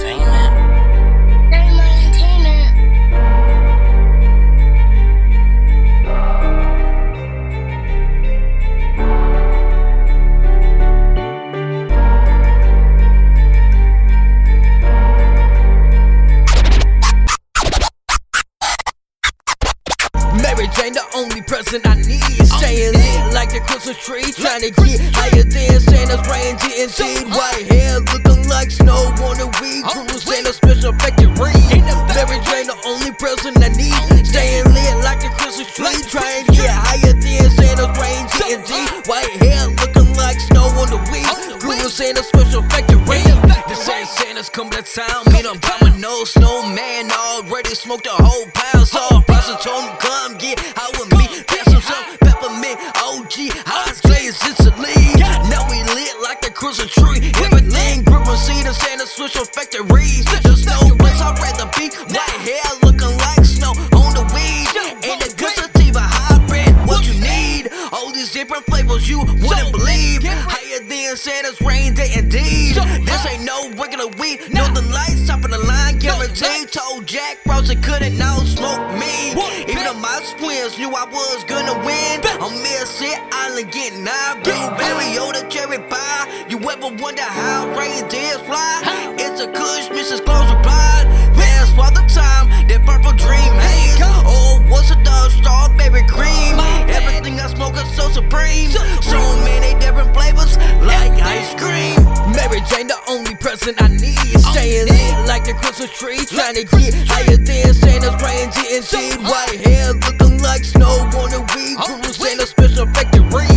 swinging Jane, the only present I need. Staying lit like the Christmas tree, trying to get higher than Santa's reindeer. Indeed, white hair looking like snow on the weed. Cruise Santa special factory. Mary Jane, the only person I need. Staying lit like the Christmas tree, trying to get higher than Santa's reindeer. Indeed, white hair looking like snow on the weed. Cruise Santa special factory. This ain't Santa's come to town. Meet him, no snowman already smoked a whole pound. So Pastor told the Christmas tree. Everything gripping see the Santa switch on factories. The snow place I'd rather be. White hair looking like snow on the weed. Ain't a good sativa hybrid. What you need? All these different flavors you wouldn't believe. Higher than Santa's reindeer indeed. This ain't no regular weed. Northern Lights top of the line guaranteed. Told Jack Frost he couldn't out smoke me. Twins knew I was gonna win. On Mid Island getting high. Blueberry or the cherry pie. You ever wonder how reindeers fly? It's a Kush, Mrs. Claus replied. Past for the time, that purple dream haze. Oh, what's a dog? Strawberry cream. Everything I smoke is so supreme. So many different flavors, like ice cream. Mary Jane, the only present I need. Staying lit like the Christmas tree, trying to get higher than Santa's reindeer. Indeed, white hair looking like snow on the weed. Cruise Santa special factory.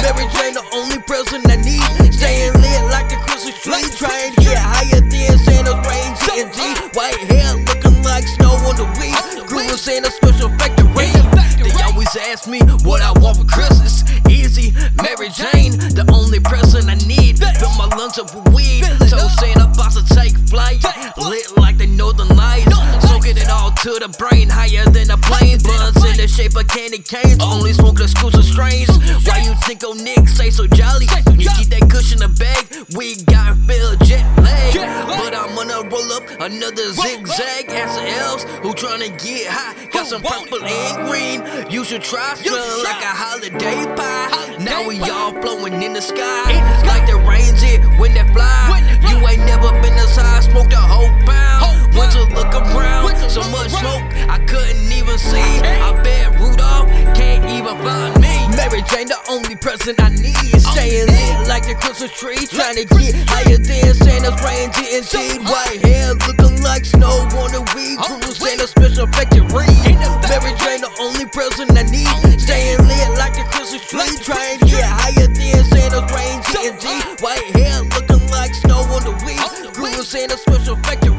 Mary Jane, the only present I need. Staying lit like the Christmas tree, trying to get higher than Santa's reindeer. Indeed, white hair looking like snow on the weed. Cruise Santa special factory. They always ask me what I want for Christmas. Easy, Mary Jane, the only present I need. Fill my lungs up with weed. So Santa about to take flight. Lit like they know the night. Smoking it all to the brain, higher than a plane. Blunts in the shape of candy canes. Only smoke exclusive strains. Why you think old Nick say so jolly? You keep that cushion in the bag. We got feel jet lag. But I'm gonna roll up another zigzag. Ask the elves who tryna get high. Got some purple and green. You should try feeling like a holiday pie. We all flowing in the sky. Like the reindeer when they fly. You ain't never been this high. Smoked a whole pound. Went to look around. So much smoke, I couldn't even see. I bet Rudolph can't even find me. Mary Jane, the only present I need. Staying lit like the Christmas tree. Trying to get higher than Santa's reindeer. Indeed, white hair looking like snow on Need. Staying lit like a Christmas tree. Trying to get higher than Santa's range. G and G. White hair looking like snow on the weed. Grew Santa special factory.